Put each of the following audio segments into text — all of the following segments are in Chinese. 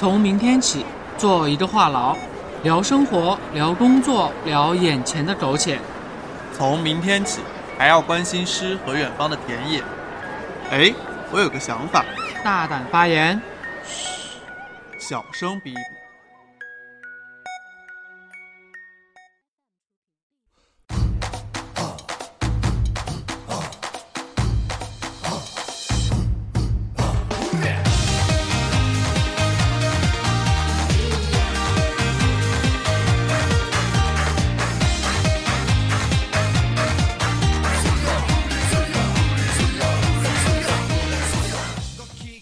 从明天起，做一个话痨，聊生活，聊工作，聊眼前的苟且。从明天起，还要关心诗和远方的田野。哎，我有个想法，大胆发言。嘘小声比比。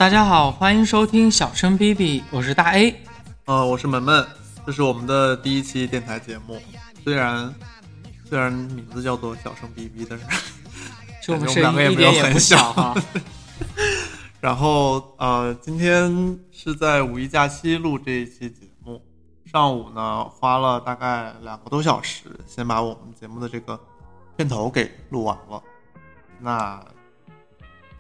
大家好，欢迎收听小声 B B，我是大 A，呃，我是萌萌，这是我们的第一期电台节目。虽然虽然名字叫做小声 B B，但是 就我们两个也没有很小哈。然后呃，今天是在五一假期录这一期节目，上午呢花了大概两个多小时，先把我们节目的这个片头给录完了。那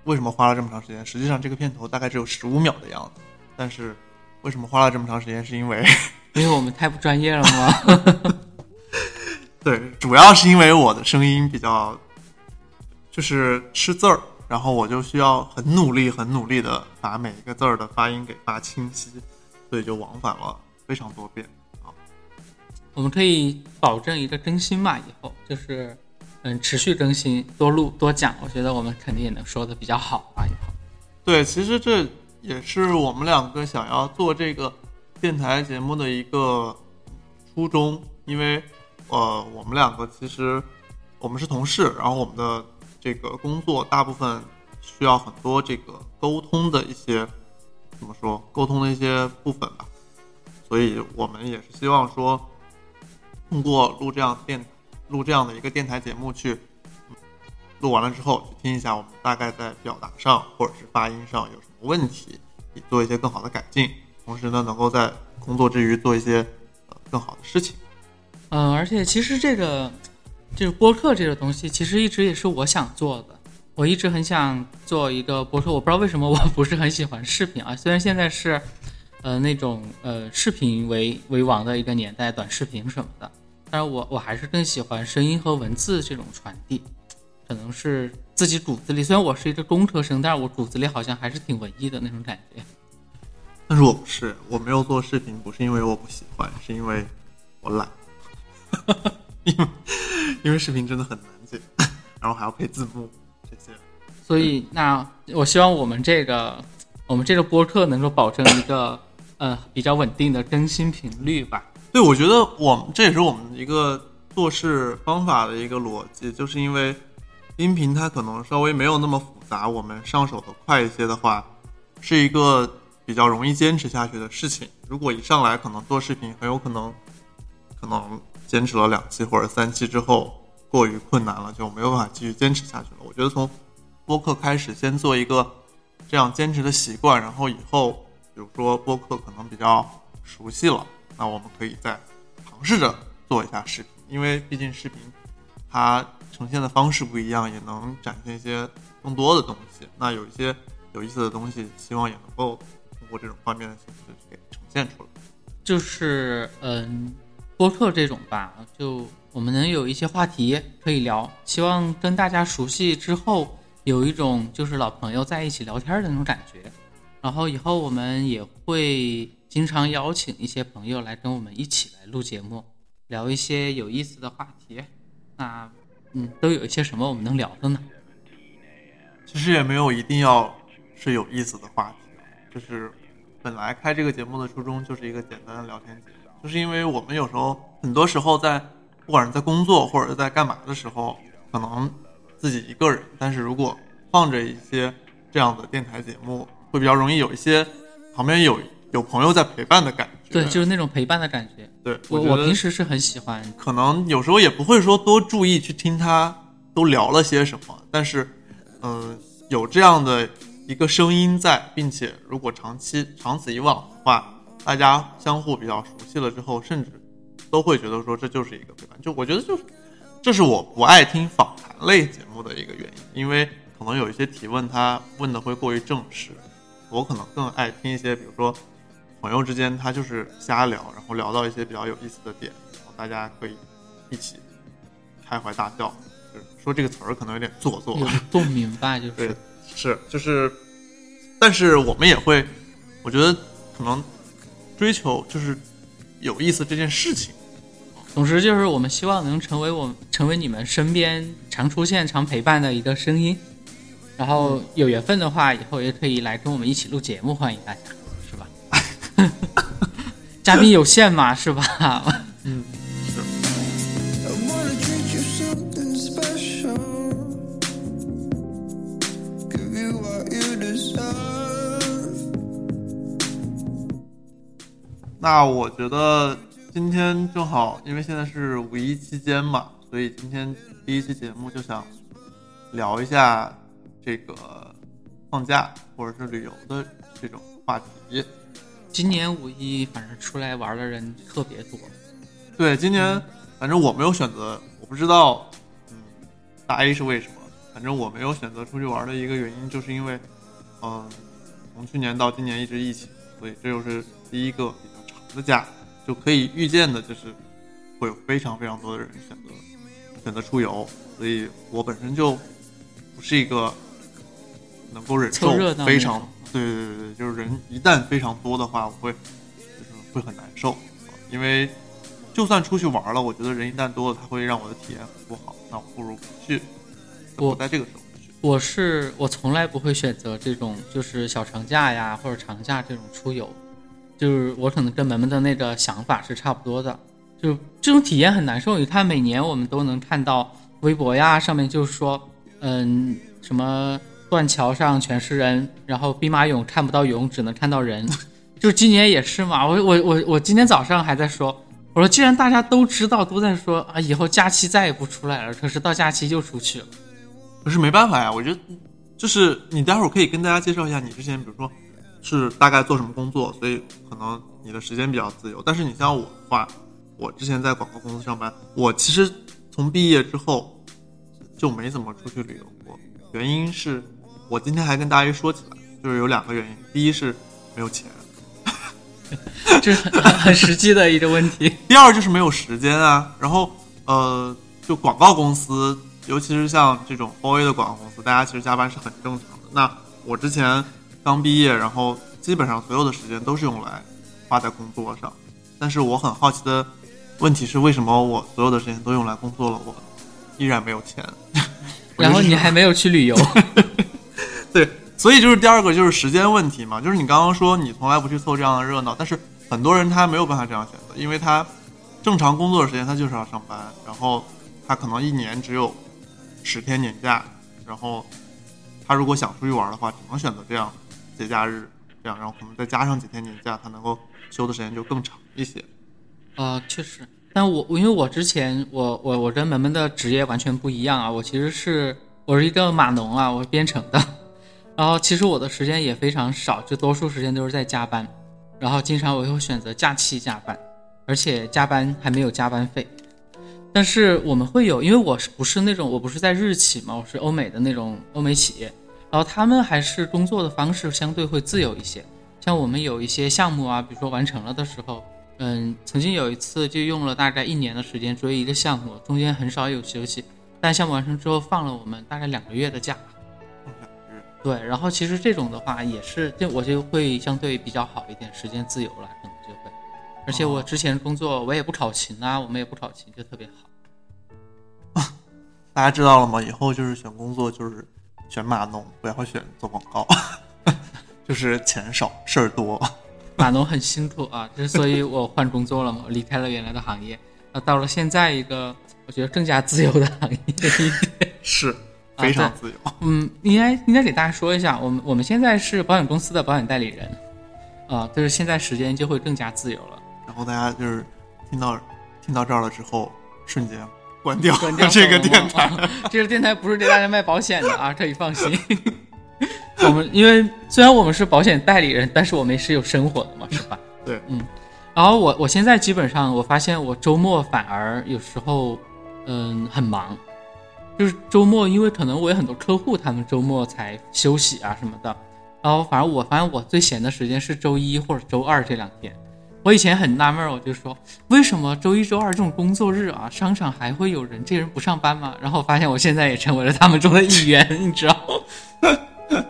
为什么花了这么长时间？实际上这个片头大概只有十五秒的样子，但是为什么花了这么长时间？是因为 因为我们太不专业了吗？对，主要是因为我的声音比较就是吃字儿。然后我就需要很努力、很努力的把每一个字儿的发音给发清晰，所以就往返了非常多遍啊。我们可以保证一个更新嘛？以后就是嗯，持续更新，多录多讲，我觉得我们肯定也能说的比较好啊。以后对，其实这也是我们两个想要做这个电台节目的一个初衷，因为呃，我们两个其实我们是同事，然后我们的。这个工作大部分需要很多这个沟通的一些怎么说沟通的一些部分吧，所以我们也是希望说通过录这样电台录这样的一个电台节目去录完了之后去听一下我们大概在表达上或者是发音上有什么问题，做一些更好的改进，同时呢能够在工作之余做一些呃更好的事情。嗯，而且其实这个。就是播客这个东西，其实一直也是我想做的。我一直很想做一个播客，我不知道为什么我不是很喜欢视频啊。虽然现在是，呃，那种呃视频为为王的一个年代，短视频什么的，但是我我还是更喜欢声音和文字这种传递。可能是自己骨子里，虽然我是一个工科生，但是我骨子里好像还是挺文艺的那种感觉。但是我不是，我没有做视频，不是因为我不喜欢，是因为我懒。因为因为视频真的很难剪，然后还要配字幕这些，所以那我希望我们这个我们这个播客能够保证一个呃比较稳定的更新频率吧。对，我觉得我们这也是我们一个做事方法的一个逻辑，就是因为音频它可能稍微没有那么复杂，我们上手的快一些的话，是一个比较容易坚持下去的事情。如果一上来可能做视频，很有可能可能。坚持了两期或者三期之后，过于困难了，就没有办法继续坚持下去了。我觉得从播客开始，先做一个这样坚持的习惯，然后以后，比如说播客可能比较熟悉了，那我们可以再尝试着做一下视频，因为毕竟视频它呈现的方式不一样，也能展现一些更多的东西。那有一些有意思的东西，希望也能够通过这种方面的形式给呈现出来。就是嗯。播客这种吧，就我们能有一些话题可以聊，希望跟大家熟悉之后，有一种就是老朋友在一起聊天的那种感觉。然后以后我们也会经常邀请一些朋友来跟我们一起来录节目，聊一些有意思的话题。那嗯，都有一些什么我们能聊的呢？其实也没有一定要是有意思的话题，就是本来开这个节目的初衷就是一个简单的聊天节目。就是因为我们有时候很多时候在，不管是在工作或者是在干嘛的时候，可能自己一个人，但是如果放着一些这样的电台节目，会比较容易有一些旁边有有朋友在陪伴的感觉。对，就是那种陪伴的感觉。对，我我平时是很喜欢。可能有时候也不会说多注意去听他都聊了些什么，但是，嗯，有这样的一个声音在，并且如果长期长此以往的话。大家相互比较熟悉了之后，甚至都会觉得说这就是一个陪伴。就我觉得就是，这是我不爱听访谈类节目的一个原因，因为可能有一些提问他问的会过于正式，我可能更爱听一些比如说朋友之间他就是瞎聊，然后聊到一些比较有意思的点，然后大家可以一起开怀大笑。就是说这个词儿可能有点做作，有共鸣吧，就对是，是就是，但是我们也会，我觉得可能追求就是有意思这件事情。总之就是我们希望能成为我们成为你们身边常出现、常陪伴的一个声音。然后有缘分的话，以后也可以来跟我们一起录节目，欢迎大家？嘉宾有限嘛，是吧？嗯，是。I wanna treat you something special. Give you what you deserve. 那我觉得今天正好，因为现在是五一期间嘛，所以今天第一期节目就想聊一下这个放假或者是旅游的这种话题。今年五一反正出来玩的人特别多，对，今年反正我没有选择，我不知道，嗯，大 A 是为什么。反正我没有选择出去玩的一个原因，就是因为，嗯，从去年到今年一直疫情，所以这就是第一个比较长的假，就可以预见的，就是会有非常非常多的人选择选择出游，所以我本身就不是一个能够忍受非常对对对对，就是人一旦非常多的话，我会就是会很难受，因为就算出去玩了，我觉得人一旦多了，它会让我的体验很不好，那我不如不去，我不在这个时候去。我是我从来不会选择这种就是小长假呀或者长假这种出游，就是我可能跟门门的那个想法是差不多的，就这种体验很难受。你看每年我们都能看到微博呀上面就是说，嗯，什么断桥上全是人，然后兵马俑看不到俑，只能看到人，就今年也是嘛。我我我我今天早上还在说。我说，既然大家都知道，都在说啊，以后假期再也不出来了，可是到假期就出去了。可是没办法呀，我觉得就是你待会儿可以跟大家介绍一下你之前，比如说是大概做什么工作，所以可能你的时间比较自由。但是你像我的话，我之前在广告公司上班，我其实从毕业之后就没怎么出去旅游过。原因是我今天还跟大家说起来，就是有两个原因，第一是没有钱，这是很很实际的一个问题。第二就是没有时间啊。然后呃，就广告公司，尤其是像这种 OA 的广告公司，大家其实加班是很正常的。那我之前刚毕业，然后基本上所有的时间都是用来花在工作上。但是我很好奇的问题是，为什么我所有的时间都用来工作了，我依然没有钱？然后你还没有去旅游，对，所以就是第二个就是时间问题嘛，就是你刚刚说你从来不去凑这样的热闹，但是很多人他没有办法这样选择，因为他正常工作的时间他就是要上班，然后他可能一年只有十天年假，然后他如果想出去玩的话，只能选择这样节假日这样，然后可能再加上几天年假，他能够休的时间就更长一些。啊，确实。但我我因为我之前我我我跟门门的职业完全不一样啊，我其实是我是一个码农啊，我是编程的，然后其实我的时间也非常少，就多数时间都是在加班，然后经常我会选择假期加班，而且加班还没有加班费。但是我们会有，因为我是不是那种我不是在日企嘛，我是欧美的那种欧美企业，然后他们还是工作的方式相对会自由一些。像我们有一些项目啊，比如说完成了的时候，嗯，曾经有一次就用了大概一年的时间追一个项目，中间很少有休息，但项目完成之后放了我们大概两个月的假。对，然后其实这种的话也是，就我就会相对比较好一点，时间自由了，可能就会。而且我之前工作我也不考勤啊，我们也不考勤，就特别好。大家知道了吗？以后就是选工作就是选码农，不要选做广告，就是钱少事儿多。码农很辛苦啊，之所以我换工作了嘛，我离开了原来的行业，啊，到了现在一个我觉得更加自由的行业。是非常自由。嗯，应该应该给大家说一下，我们我们现在是保险公司的保险代理人，啊，就是现在时间就会更加自由了。然后大家就是听到听到这儿了之后，瞬间关掉关掉 这个电台。啊这个电台不是给大家卖保险的啊，可以放心。我们因为虽然我们是保险代理人，但是我们也是有生活的嘛，是吧？对，嗯。然后我我现在基本上我发现我周末反而有时候嗯很忙，就是周末因为可能我有很多客户，他们周末才休息啊什么的，然后反正我发现我最闲的时间是周一或者周二这两天。我以前很纳闷儿，我就说为什么周一周二这种工作日啊，商场还会有人，这人不上班吗？然后我发现我现在也成为了他们中的一员，你知道。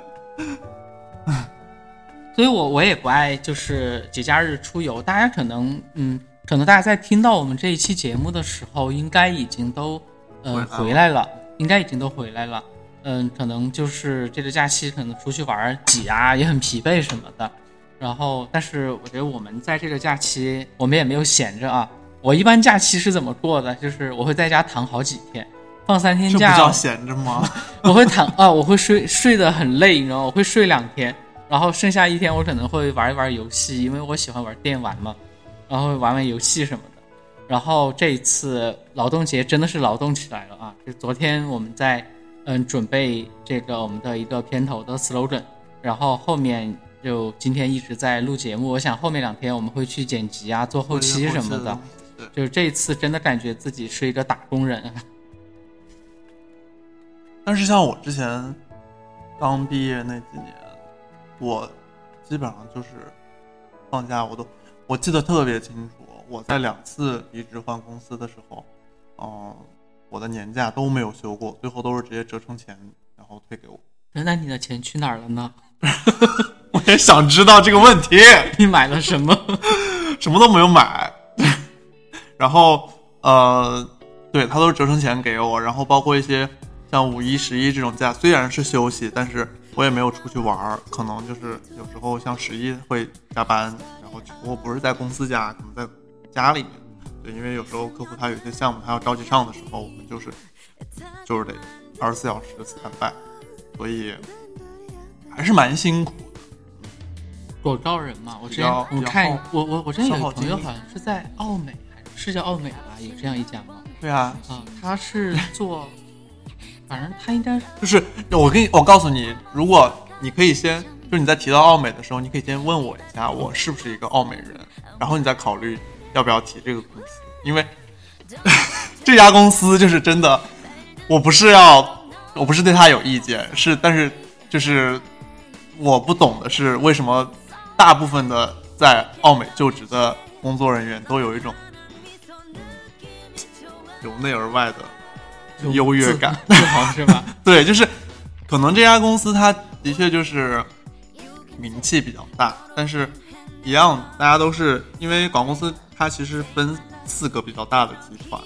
所以我我也不爱就是节假日出游，大家可能嗯，可能大家在听到我们这一期节目的时候，应该已经都呃回回来了，应该已经都回来了。嗯，可能就是这个假期可能出去玩儿挤啊，也很疲惫什么的。然后，但是我觉得我们在这个假期，我们也没有闲着啊。我一般假期是怎么过的？就是我会在家躺好几天，放三天假这不假，叫闲着吗？我会躺啊，我会睡睡得很累，你知道吗？我会睡两天，然后剩下一天我可能会玩一玩游戏，因为我喜欢玩电玩嘛，然后玩玩游戏什么的。然后这一次劳动节真的是劳动起来了啊！就昨天我们在嗯准备这个我们的一个片头的 slogan，然后后面就今天一直在录节目。我想后面两天我们会去剪辑啊、做后期什么的。对，就是这一次真的感觉自己是一个打工人。但是像我之前刚毕业那几年，我基本上就是放假我都我记得特别清楚，我在两次离职换公司的时候，嗯、我的年假都没有休过，最后都是直接折成钱然后退给我。那你的钱去哪儿了呢？我也想知道这个问题，你买了什么？什么都没有买，然后呃，对他都是折成钱给我，然后包括一些像五一、十一这种假，虽然是休息，但是我也没有出去玩儿，可能就是有时候像十一会加班，然后只不过不是在公司加，可能在家里面。对，因为有时候客户他有些项目他要着急上的时候，我们就是就是得二十四小时 stand by，所以还是蛮辛苦的。广告人嘛，我之前比较比较我看我我我之前有朋友好像是在奥美，还是是叫奥美吧，有这样一家吗？对啊，啊，他是做，反正他应该是就是我跟你，我告诉你，如果你可以先，就是你在提到奥美的时候，你可以先问我一下，我是不是一个奥美人，然后你再考虑要不要提这个公司，因为 这家公司就是真的，我不是要，我不是对他有意见，是，但是就是我不懂的是为什么大部分的在奥美就职的工作人员都有一种 由内而外的优越感。对，就是可能这家公司它的确就是名气比较大，但是一样，大家都是因为广告公司它其实分四个比较大的集团，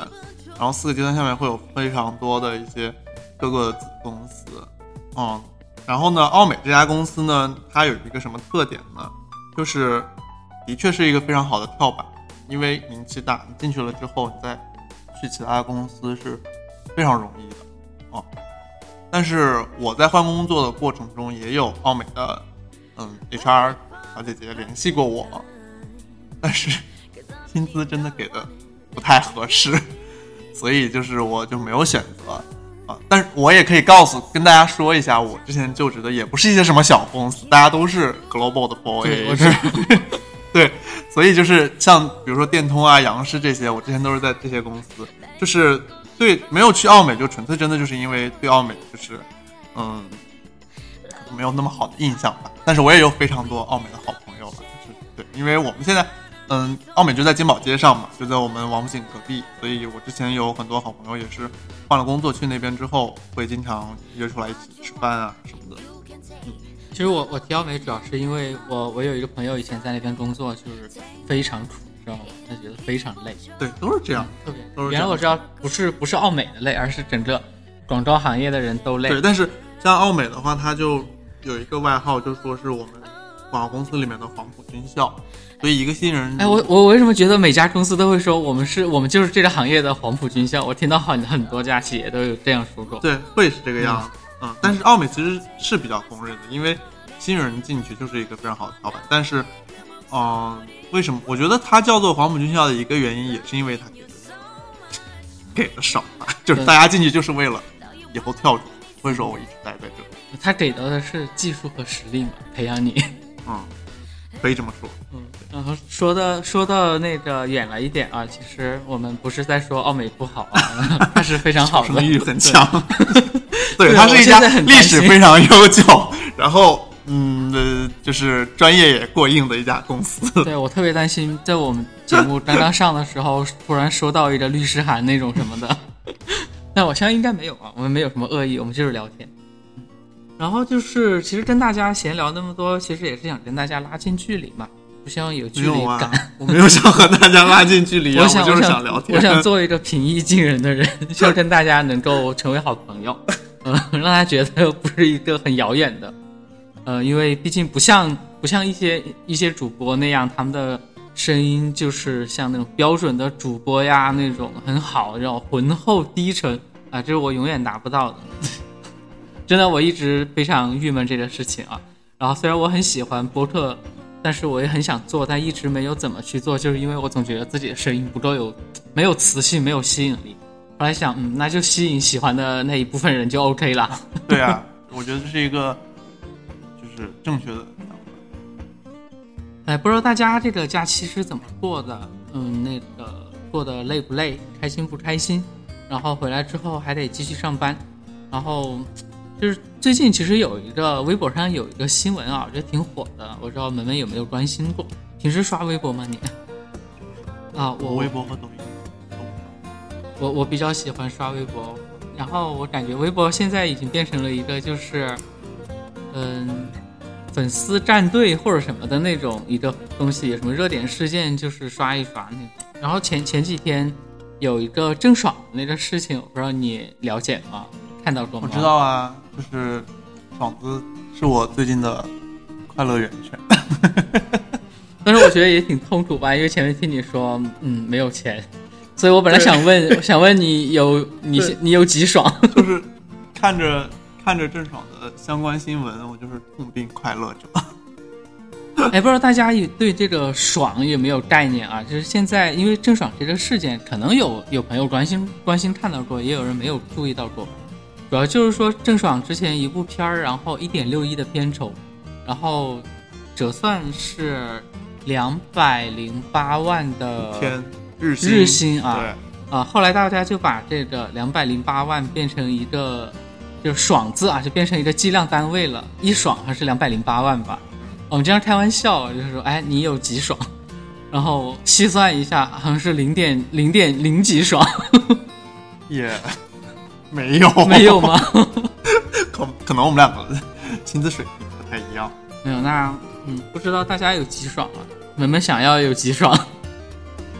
然后四个集团下面会有非常多的一些各个子公司，嗯，然后呢，奥美这家公司呢，它有一个什么特点呢？就是的确是一个非常好的跳板，因为名气大，你进去了之后，你再去其他公司是非常容易的，哦。但是我在换工作的过程中，也有奥美的嗯 HR 小姐姐联系过我，但是薪资真的给的不太合适，所以就是我就没有选择啊。但是我也可以告诉跟大家说一下，我之前就职的也不是一些什么小公司，大家都是 global 的 boy，对 所以就是像比如说电通啊、杨氏这些，我之前都是在这些公司，就是对没有去奥美，就纯粹真的就是因为对奥美就是嗯没有那么好的印象吧。但是我也有非常多奥美的好朋友了，就是对，因为我们现在嗯奥美就在金宝街上嘛，就在我们王府井隔壁，所以我之前有很多好朋友也是换了工作去那边之后，会经常约出来一起吃饭啊什么的。嗯其实我我提奥美主要是因为我我有一个朋友以前在那边工作，就是非常苦，知道吗？他觉得非常累，对，都是这样。特别都是原来我知道不是不是奥美的累，而是整个广告行业的人都累。对，但是像奥美的话，他就有一个外号，就说是我们广告公司里面的黄埔军校。所以一个新人，哎，我我为什么觉得每家公司都会说我们是我们就是这个行业的黄埔军校？我听到很很多家企业都有这样说过。对会是这个样子，嗯但是奥美其实是比较公认的，因为新人进去就是一个非常好的跳板。但是，嗯、为什么？我觉得它叫做黄埔军校的一个原因，也是因为它给的给的少吧，就是大家进去就是为了以后跳出去，不会说我一直待在这里，他给到的是技术和实力嘛，培养你。嗯，可以这么说。嗯，然后说的说到那个远了一点啊，其实我们不是在说奥美不好啊，它是非常好的，生育很强。对，对它是一家历史非常悠久，然后嗯呃，就是专业也过硬的一家公司。对我特别担心，在我们节目刚刚上的时候，突然收到一个律师函那种什么的。但我相信应该没有啊，我们没有什么恶意，我们就是聊天。嗯然后就是，其实跟大家闲聊那么多，其实也是想跟大家拉近距离嘛，不希望有距离感。我没有想和大家拉近距离啊，我想，就是想聊天。我想做一个平易近人的人，希望跟大家能够成为好朋友，嗯、让他觉得不是一个很遥远的，呃，因为毕竟不像不像一些一些主播那样，他们的声音就是像那种标准的主播呀那种很好，然后浑厚低沉啊，这是我永远达不到的。真的，我一直非常郁闷这个事情啊。然后虽然我很喜欢播客，但是我也很想做，但一直没有怎么去做，就是因为我总觉得自己的声音不够有，没有磁性，没有吸引力。后来想，嗯，那就吸引喜欢的那一部分人就 OK 了。对啊，我觉得这是一个就是正确的想法。哎，不知道大家这个假期是怎么过的？嗯，那个过得累不累，开心不开心？然后回来之后还得继续上班，然后就是最近其实有一个微博上有一个新闻啊，我觉得挺火的，我不知道门门有没有关心过？平时刷微博吗你？啊，我我微博和抖音都我我比较喜欢刷微博，然后我感觉微博现在已经变成了一个就是，嗯，粉丝战队或者什么的那种一个东西，有什么热点事件就是刷一刷那种。然后前前几天有一个郑爽的那个事情，我不知道你了解吗？看到过吗？我知。道啊，就是爽子是我最近的快乐源泉。但是我觉得也挺痛苦吧，因为前面听你说，嗯，没有钱，所以我本来想问，想问你有你你有几爽？就是看着看着郑爽的相关新闻，我就是痛并快乐着。哎，不知道大家有对这个爽有没有概念啊？就是现在，因为郑爽这个事件，可能有有朋友关心关心看到过，也有人没有注意到过。主要就是说，郑爽之前一部片儿，然后一点六亿的片酬，然后折算是两百零八万的天日薪日薪啊对，啊，后来大家就把这个两百零八万变成一个就是爽字啊，就变成一个计量单位了，一爽还是两百零八万吧。我们经常开玩笑，就是说，哎，你有几爽？然后细算一下，好像是零点零点零几爽，也没有没有吗？可可能我们两个薪资水平不太一样。没有，那嗯，不知道大家有几爽啊？你们想要有几爽？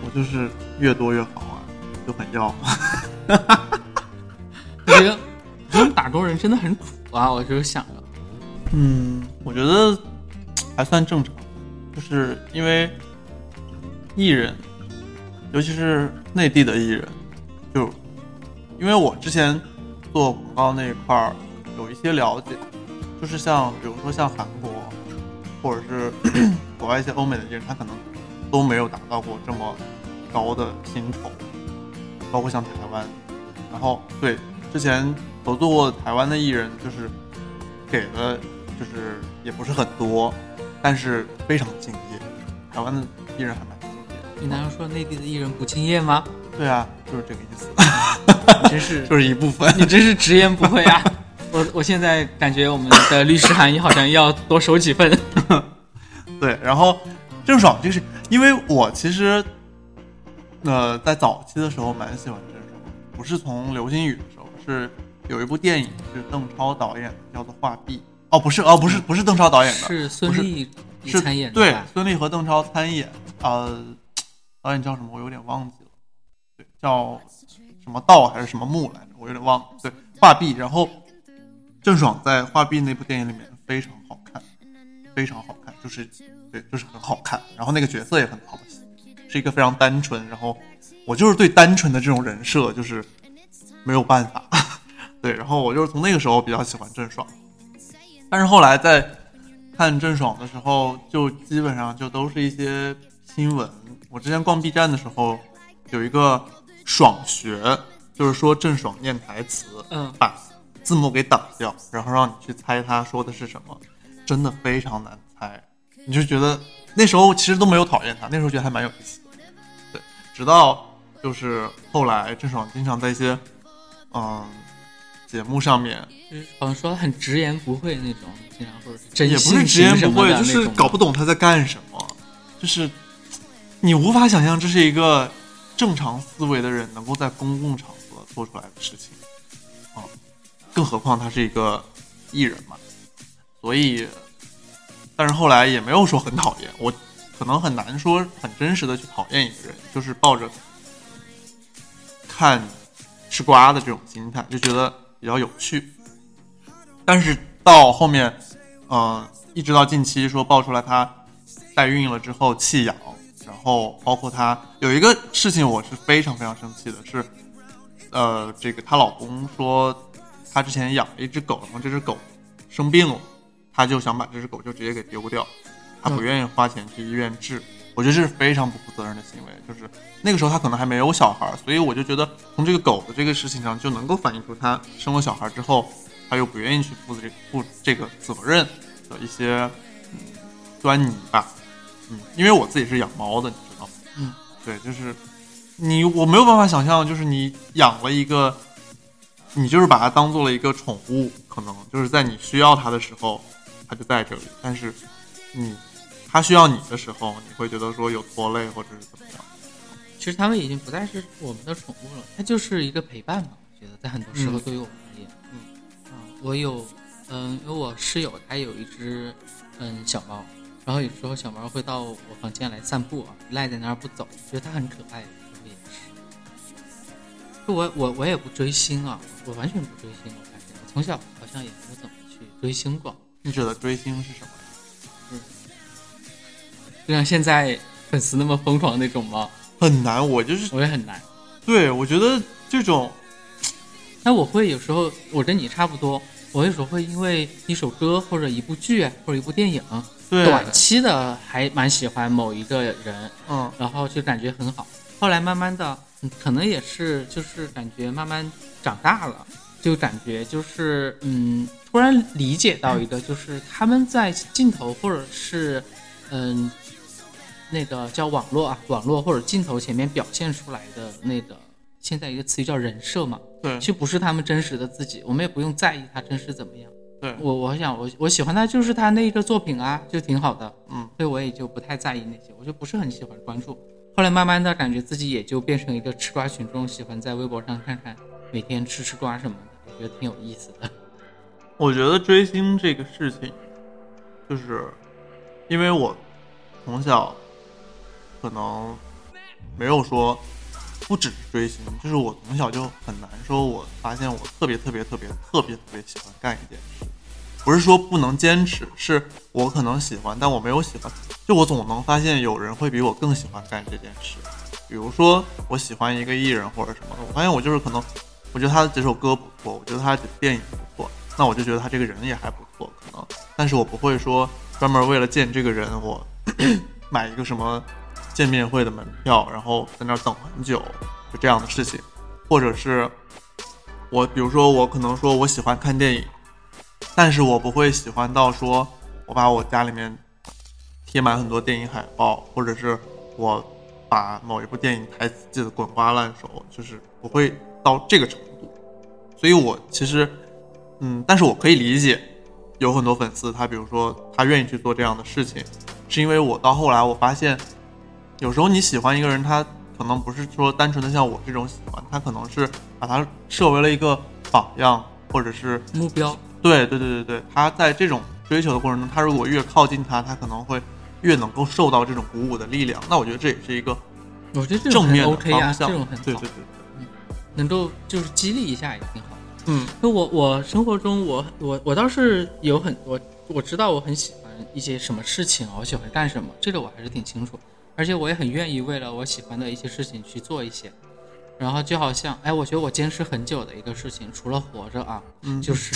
我就是越多越好啊，就很要。我觉得，我觉得打工人真的很苦啊！我就是想着，嗯，我觉得还算正常，就是因为艺人，尤其是内地的艺人，就因为我之前做广告那一块儿有一些了解，就是像比如说像韩国，或者是 国外一些欧美的艺人，他可能都没有达到过这么高的薪酬，包括像台湾，然后对之前合作过台湾的艺人，就是给的就是也不是很多，但是非常敬业。台湾的艺人还蛮敬业。你难道说内地的艺人不敬业吗？对啊，就是这个意思，你真是 就是一部分。你真是直言不讳啊！我我现在感觉我们的律师函也好像要多收几份。对，然后郑爽就是因为我其实，呃，在早期的时候蛮喜欢郑爽，不是从《流星雨》的时候，是有一部电影是邓超导演的，叫做《画壁》。哦，不是，哦，不是，不是邓超导演的，是孙俪是参演的对，孙俪和邓超参演，呃，导演叫什么？我有点忘记了，对，叫什么道还是什么木来着？我有点忘了。对，画壁。然后郑爽在画壁那部电影里面非常好看，非常好看，就是对，就是很好看。然后那个角色也很讨喜，是一个非常单纯。然后我就是对单纯的这种人设就是没有办法，对。然后我就是从那个时候比较喜欢郑爽，但是后来在看郑爽的时候，就基本上就都是一些新闻。我之前逛 B 站的时候，有一个爽学，就是说郑爽念台词，嗯把字幕给挡掉，然后让你去猜她说的是什么，真的非常难猜。你就觉得那时候其实都没有讨厌他，那时候觉得还蛮有意思的。对，直到就是后来郑爽经常在一些嗯节目上面，就是好像说很直言不讳那种，经常或者也不是直言不讳，就是搞不懂他在干什么，就是你无法想象这是一个正常思维的人能够在公共场合做出来的事情啊，更何况他是一个艺人嘛，所以，但是后来也没有说很讨厌，我可能很难说很真实的去讨厌一个人，就是抱着看吃瓜的这种心态，就觉得比较有趣。但是到后面，嗯、一直到近期说爆出来她代孕了之后弃养，后包括她有一个事情我是非常非常生气的是，呃，这个她老公说她之前养了一只狗，然后这只狗生病了，她就想把这只狗就直接给丢掉，她不愿意花钱去医院治。我觉得这是非常不负责任的行为，就是那个时候她可能还没有小孩，所以我就觉得从这个狗的这个事情上就能够反映出她生了小孩之后，她又不愿意去负这负这个责任的一些嗯端倪吧。嗯，因为我自己是养猫的，你知道吗？嗯，对，就是你我没有办法想象，就是你养了一个，你就是把它当做了一个宠物，可能就是在你需要它的时候，它就在这里，但是你它需要你的时候，你会觉得说有拖累或者是怎么样。其实它们已经不再是我们的宠物了，它就是一个陪伴吧。我觉得在很多时候嗯对于我们而言，嗯，啊，我有，嗯，因为我室友他有一只嗯小猫，然后有时候小猫会到我房间来散步啊，赖在那儿不走，觉得它很可爱，有时候也是。就我我我也不追星啊，我完全不追星，我发现我从小好像也没有怎么去追星过，你指的追星是什么？就像现在粉丝那么疯狂那种吗？很难，我就是我也很难。对我觉得这种那我会有时候，我跟你差不多，我有时候会因为一首歌或者一部剧或者一部电影，对短期的还蛮喜欢某一个人，嗯然后就感觉很好。后来慢慢的，嗯可能也是就是感觉慢慢长大了，就感觉就是嗯，突然理解到一个，就是他们在镜头或者是嗯那个叫网络啊，网络或者镜头前面表现出来的那个，现在一个词语叫人设嘛，对其实不是他们真实的自己，我们也不用在意他真实怎么样。对我我想我我喜欢他就是他那一个作品啊，就挺好的，嗯，所以我也就不太在意那些，我就不是很喜欢关注。后来慢慢的感觉自己也就变成一个吃瓜群众，喜欢在微博上看看每天吃吃瓜什么的，我觉得挺有意思的。我觉得追星这个事情，就是因为我从小可能没有说不只是追星，就是我从小就很难说，我发现我特别特别特别特别特别喜欢干一件事，不是说不能坚持，是我可能喜欢，但我没有喜欢，就我总能发现有人会比我更喜欢干这件事。比如说我喜欢一个艺人或者什么的，我发现我就是可能，我觉得他的这首歌不错，我觉得他的电影不错，那我就觉得他这个人也还不错，可能，但是我不会说专门为了见这个人，我 买一个什么见面会的门票，然后在那儿等很久，就这样的事情，或者是我比如说我可能说我喜欢看电影，但是我不会喜欢到说我把我家里面贴满很多电影海报，或者是我把某一部电影台词记得滚瓜烂熟，就是不会到这个程度。所以我其实，嗯，但是我可以理解，有很多粉丝他比如说他愿意去做这样的事情，是因为我到后来我发现，有时候你喜欢一个人，他可能不是说单纯的像我这种喜欢，他可能是把他设为了一个榜样，或者是目标，对对对对对，他在这种追求的过程中，他如果越靠近他，他可能会越能够受到这种鼓舞的力量。那我觉得这也是一个我觉得这种很正面 OK 呀、方向。这种很好，对对对对，能够就是激励一下也挺好。嗯那我我生活中我我我倒是有很我我知道我很喜欢一些什么事情啊，我喜欢干什么，这个我还是挺清楚，而且我也很愿意为了我喜欢的一些事情去做一些。然后就好像，哎，我觉得我坚持很久的一个事情，除了活着啊，嗯就是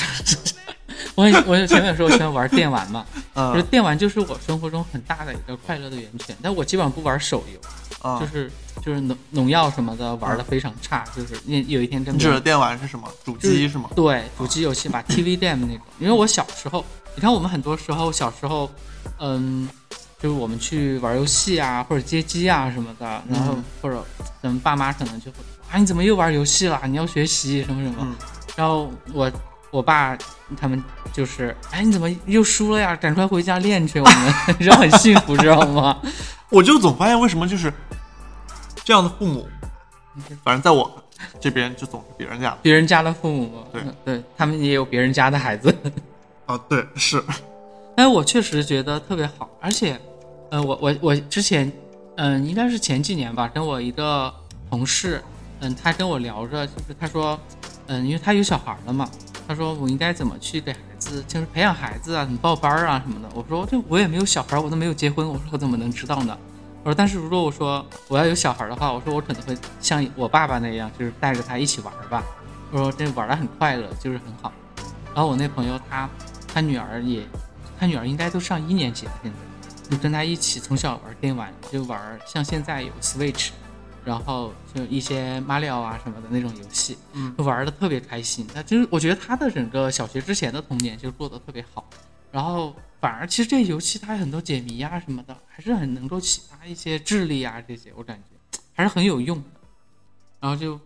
我很我前面说我喜欢玩电玩嘛，嗯就是嗯电玩就是我生活中很大的一个快乐的源泉。但我基本上不玩手游，啊，就是就是农农药什么的玩的非常差，就是那有一天真的你指的电玩是什么？主机是吗？对，主机游戏吧，TV game 那种。因为我小时候，你看我们很多时候小时候，嗯，就是我们去玩游戏啊，或者接机啊什么的，然后嗯或者咱们爸妈可能就会啊，你怎么又玩游戏了？你要学习什么什么。嗯然后我我爸他们就是，哎，你怎么又输了呀？赶快回家练去，我们 然后很幸福，知道吗？我就总发现为什么就是这样的父母，反正在我这边就总是别人家的别人家的父母嘛，对他们也有别人家的孩子。啊，对，是，哎我确实觉得特别好，而且，我我我之前，嗯、应该是前几年吧，跟我一个同事，嗯，他跟我聊着，就是他说，嗯，因为他有小孩了嘛，他说我应该怎么去给孩子，就是培养孩子啊，怎么报班儿啊什么的。我说这我也没有小孩，我都没有结婚，我说我怎么能知道呢？我说但是如果我说我要有小孩的话，我说我可能会像我爸爸那样，就是带着他一起玩吧。我说这玩的很快乐，就是很好。然后我那朋友他他女儿也，他女儿应该都上一年级了，现在就跟他一起从小玩电玩，就玩像现在有 Switch，然后就一些马里奥啊什么的那种游戏，嗯就玩的特别开心。他就是我觉得他的整个小学之前的童年就过得特别好，然后反而其实这些游戏它很多解谜啊什么的，还是很能够启发一些智力啊这些，我感觉还是很有用的。然后就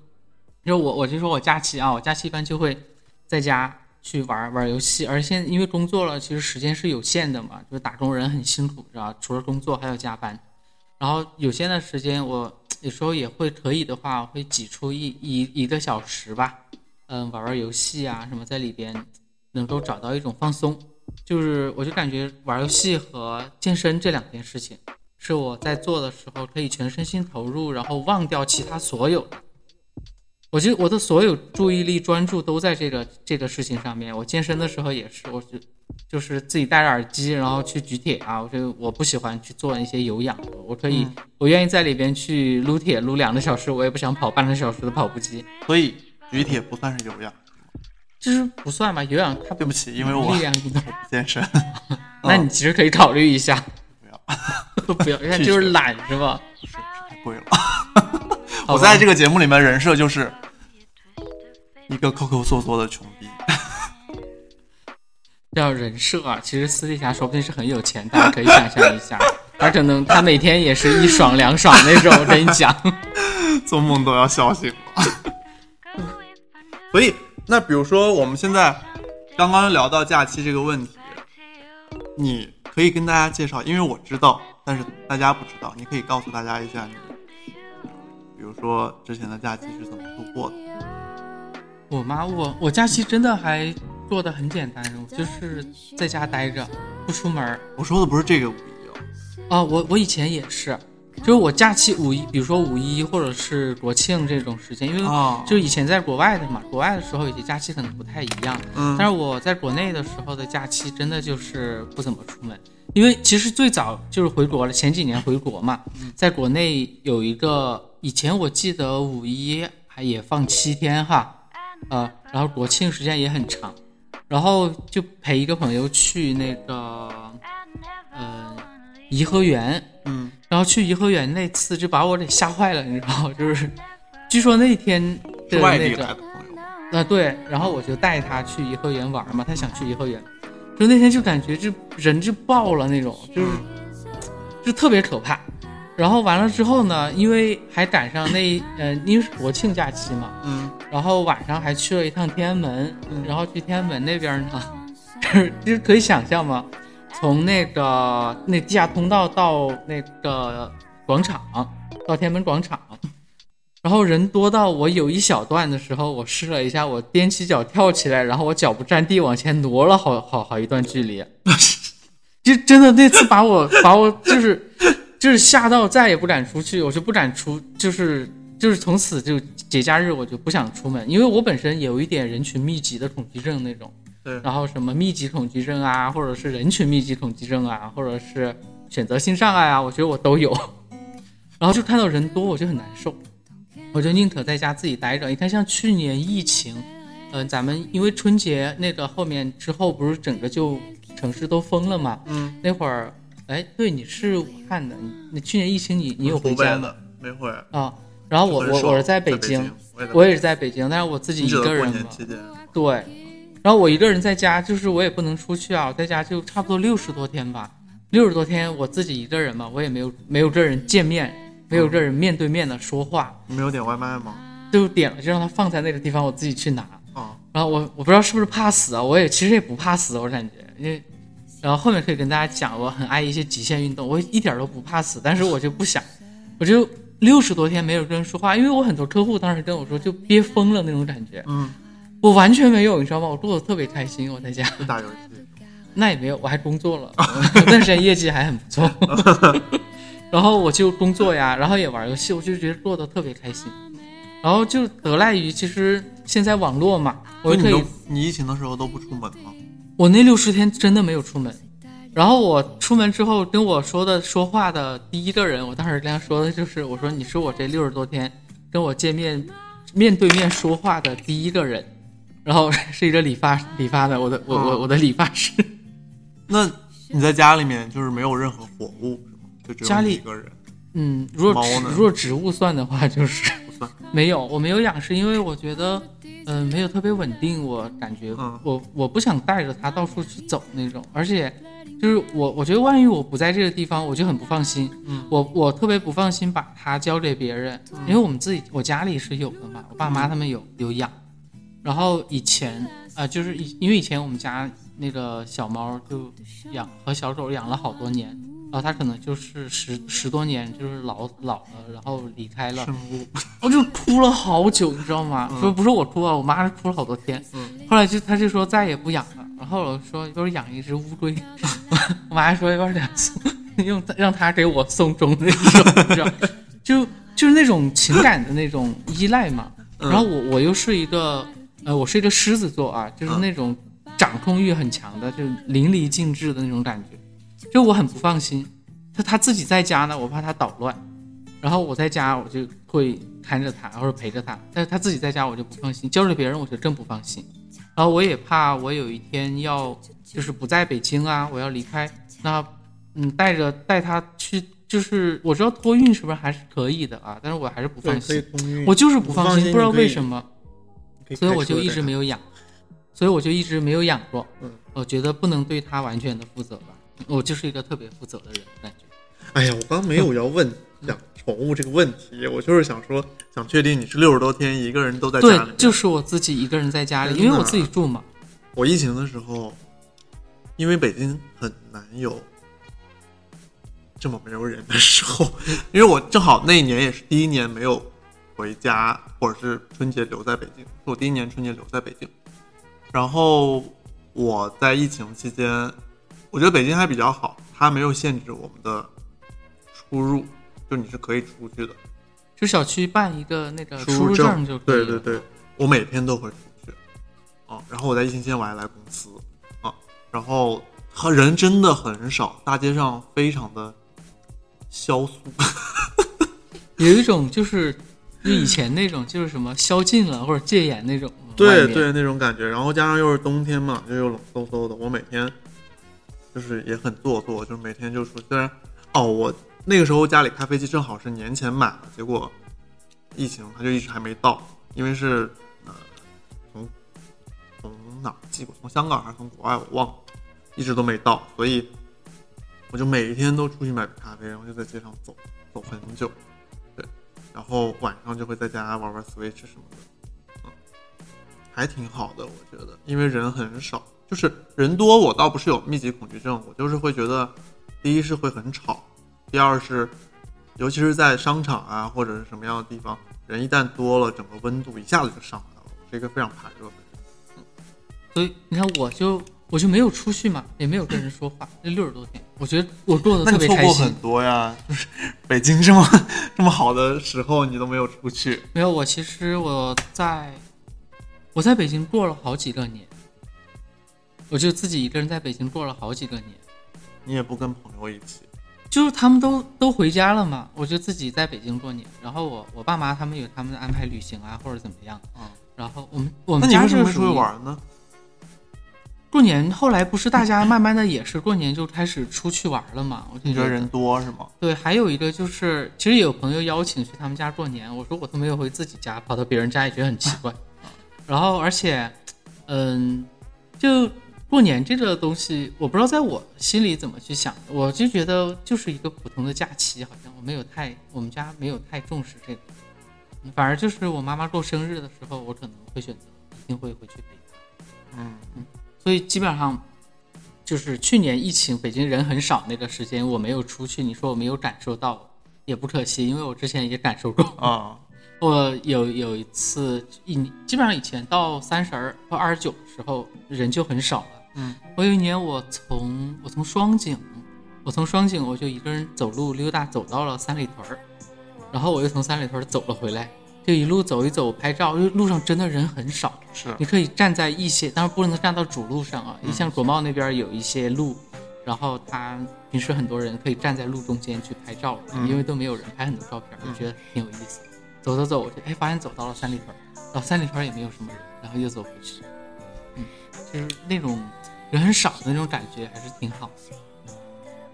就我我就说我假期啊，我假期一般就会在家去玩玩游戏，而现因为工作了，其实时间是有限的嘛，就是打工人很辛苦，知道吧？除了工作还要加班，然后有限的时间，我有时候也会可以的话，会挤出一一一个小时吧，嗯，玩玩游戏啊什么，在里边能够找到一种放松。就是我就感觉玩游戏和健身这两件事情，是我在做的时候可以全身心投入，然后忘掉其他所有的。我就我的所有注意力专注都在这个这个事情上面。我健身的时候也是，我就就是自己戴着耳机，然后去举铁啊。我就我不喜欢去做一些有氧的，我可以，我愿意在里边去撸铁撸两个小时，我也不想跑半个小时的跑步机，所以举铁不算是有氧。就是不算吧。有氧它对不起，因为我力量运动，健身，那你其实可以考虑一下，不要，不要，看就是懒是吧？是是太贵了。我在这个节目里面人设就是一个抠抠缩缩的穷逼。叫人设啊，其实私底下说不定是很有钱，大家可以想象一下。而可能他每天也是一爽两爽那种，我跟你讲。做梦都要笑醒了。所以，那比如说我们现在刚刚聊到假期这个问题，你可以跟大家介绍，因为我知道，但是大家不知道，你可以告诉大家一下你，比如说之前的假期是怎么度过的。我妈，我我假期真的还过得很简单，我就是在家待着，不出门。我说的不是这个五一哦，啊，我我以前也是，就是我假期五一，比如说五一或者是国庆这种时间，因为哦。就以前在国外的嘛，国外的时候有些假期可能不太一样，嗯。但是我在国内的时候的假期真的就是不怎么出门，因为其实最早就是回国了，前几年回国嘛，在国内有一个以前我记得五一还也放七天哈，呃，然后国庆时间也很长，然后就陪一个朋友去那个，呃，颐和园，嗯，然后去颐和园那次就把我给吓坏了，你知道吗？就是据说那天是的那个外地来的朋友吗。啊，对，然后我就带他去颐和园玩嘛，他想去颐和园，就那天就感觉就人就爆了那种，就是就特别可怕。然后完了之后呢，因为还赶上那呃，因为是国庆假期嘛，嗯，然后晚上还去了一趟天安门，嗯然后去天安门那边呢，就 是就是可以想象吗？从那个那地下通道到那个广场，到天安门广场，然后人多到我有一小段的时候，我试了一下，我踮起脚跳起来，然后我脚不沾地往前挪了好好好一段距离，就真的那次把我把我就是就是吓到再也不敢出去，我就不敢出，就是就是从此就节假日我就不想出门，因为我本身有一点人群密集的恐惧症那种，对。然后什么密集恐惧症啊，或者是人群密集恐惧症啊，或者是选择性障碍啊，我觉得我都有，然后就看到人多我就很难受，我就宁可在家自己待着。你看，像去年疫情，嗯、咱们因为春节那个后面之后不是整个就城市都封了嘛，嗯，那会儿，哎，对，你是武汉的，你你去年疫情你你有回家吗？没回。啊，然后我我我是在北北京，，我也是在北京，但是我自己一个人嘛，对，然后我一个人在家，就是我也不能出去啊，我在家就差不多六十多天吧，六十多天我自己一个人嘛，我也没有没有跟人见面，没有跟人面对面的说话，你没有点外卖吗？就点了就让他放在那个地方，我自己去拿。啊，然后我我不知道是不是怕死啊，我也其实也不怕死，我感觉，因为然后后面可以跟大家讲，我很爱一些极限运动，我一点都不怕死，但是我就不想，我就六十多天没有跟人说话，因为我很多客户当时跟我说就憋疯了那种感觉，嗯，我完全没有，你知道吗？我过得特别开心，我在家。打游戏。那也没有，我还工作了，那段时间业绩还很不错。然后我就工作呀，然后也玩游戏，我就觉得过得特别开心。然后就得赖于其实现在网络嘛，我就可以你疫情的时候都不出门吗？我那六十天真的没有出门。然后我出门之后跟我说的说话的第一个人，我当时跟他说的就是，我说你是我这六十多天跟我见面面对面说话的第一个人。然后是一个理发理发的，我的我我我的理发师。那你在家里面就是没有任何活物是吗？就只有家里你一个人嗯，如果植如果植物算的话，就是没有，我没有养，是因为我觉得，嗯、没有特别稳定，我感觉嗯我我不想带着它到处去走那种，而且就是我我觉得万一我不在这个地方，我就很不放心，嗯。我我特别不放心把它交给别人，因为我们自己我家里是有的嘛，我爸妈他们有有养，然后以前啊、呃就是以因为以前我们家那个小猫就养和小狗养了好多年。然后他可能就是十十多年，就是老老了，然后离开了，我就哭了好久，你知道吗？嗯说不是我哭啊，我妈是哭了好多天。嗯后来就他就说再也不养了，然后我说要是养一只乌龟，我妈还说要不然送用让他给我送终那种，你知道，就就是那种情感的那种依赖嘛。嗯然后我我又是一个呃，我是一个狮子座啊，就是嗯那种掌控欲很强的，就淋漓尽致的那种感觉，就我很不放心。他他自己在家呢，我怕他捣乱，然后我在家我就会看着他或者陪着他，但是他自己在家我就不放心，交给别人我就更不放心。然后我也怕我有一天要就是不在北京啊，我要离开，那嗯带着带他去，就是我知道托运是不是还是可以的啊，但是我还是不放心，我就是不放心，不知道为什么，所以我就一直没有。养，所以我就一直没有养过。嗯，我觉得不能对他完全的负责吧。我就是一个特别负责的人，感觉。哎呀，我刚没有要问 养宠物这个问题，我就是想说，想确定你是六十多天一个人都在家里对。，就是我自己一个人在家里，因为我自己住嘛。我疫情的时候，因为北京很难有这么没有人的时候，因为我正好那一年也是第一年没有回家，或者是春节留在北京，是我第一年春节留在北京。然后我在疫情期间，我觉得北京还比较好，它没有限制我们的出入，就你是可以出去的。就小区办一个那个出出入证证就可以了。对对对，我每天都会出去，啊，然后我在疫情期间我还来公司，啊，然后和人真的很少，大街上非常的萧肃，有一种就是就以前那种就是什么宵禁了或者戒严那种。对对那种感觉，然后加上又是冬天嘛，就又冷飕飕的，我每天就是也很做作，就是每天就说，虽然哦，我那个时候家里咖啡机正好是年前买的，结果疫情它就一直还没到，因为是呃从从哪寄过，从香港还是从国外我忘了，一直都没到，所以我就每一天都出去买咖啡，然后就在街上走走很久，对，然后晚上就会在家玩玩 Switch 什么的。嗯还挺好的，我觉得，因为人很少，就是人多，我倒不是有密集恐惧症，我就是会觉得，第一是会很吵，第二是，尤其是在商场啊或者是什么样的地方，人一旦多了，整个温度一下子就上来了。我是一个非常怕热的人。所以你看我就我就没有出去嘛，也没有跟人说话，这六十多天，我觉得我过得特别开心你错过很。多呀，就是北京这么这么好的时候，你都没有出去。没有，我其实我在我在北京过了好几个年，我就自己一个人在北京过了好几个年，你也不跟朋友一起，就是他们都都回家了嘛，我就自己在北京过年。然后我我爸妈他们有他们的安排旅行啊或者怎么样，嗯，然后我们我们家你为什么会就属于出去玩呢？过年，后来不是大家慢慢的也是过年就开始出去玩了嘛？我就觉得你觉得人多是吗？对，还有一个就是，其实也有朋友邀请去他们家过年，我说我都没有回自己家，跑到别人家也觉得很奇怪。然后，而且，嗯，就过年这个东西，我不知道在我心里怎么去想，我就觉得就是一个普通的假期，好像我没有太，我们家没有太重视这个，反而就是我妈妈过生日的时候，我可能会选择一定会回去陪她嗯嗯所以基本上就是去年疫情北京人很少那个时间，我没有出去，你说我没有感受到，也不可惜，因为我之前也感受过。啊，我有有一次一基本上以前到三十儿或二十九的时候人就很少了。嗯，我有一年我从我从双井，我从双井我就一个人走路溜达走到了三里屯儿，然后我又从三里屯儿走了回来，就一路走一走拍照，因为路上真的人很少。是你可以站在一些，当然不能站到主路上啊。你像国贸那边有一些路，然后他平时很多人可以站在路中间去拍照，嗯因为都没有人拍很多照片，我觉得挺有意思。走走走，我就哎发现走到了三里屯，然后三里屯也没有什么人，然后又走回去，嗯，就是那种人很少的那种感觉还是挺好的。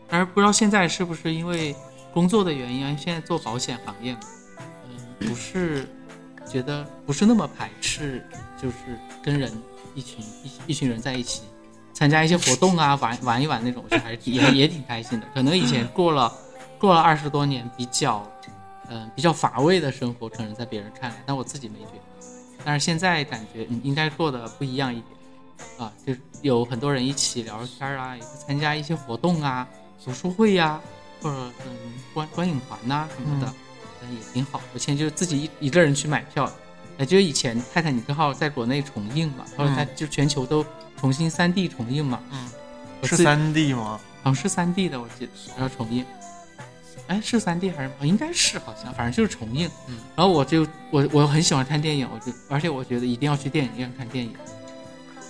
但是不知道现在是不是因为工作的原因啊？现在做保险行业嘛，嗯，不是觉得不是那么排斥，就是跟人一群一一群人在一起参加一些活动啊，玩玩一玩那种，我觉得还是挺也也挺开心的。可能以前 过了过了二十多年比较嗯、比较乏味的生活，可能在别人看来，但我自己没觉得。但是现在感觉嗯应该过得不一样一点啊，就有很多人一起聊聊天啊，也会参加一些活动啊，读书会呀、或者嗯观观影团呐、什么的，嗯也挺好。我现在就自己一一个人去买票，哎，就是以前泰坦尼克号在国内重映嘛，后来它就全球都重新三 D 重映嘛，嗯，是三 D 吗？好像是三 D 的，我记得，然后重映。哎，是三 D 还是？应该是好像，反正就是重映。嗯，然后我就我我很喜欢看电影，我就而且我觉得一定要去电影院看电影，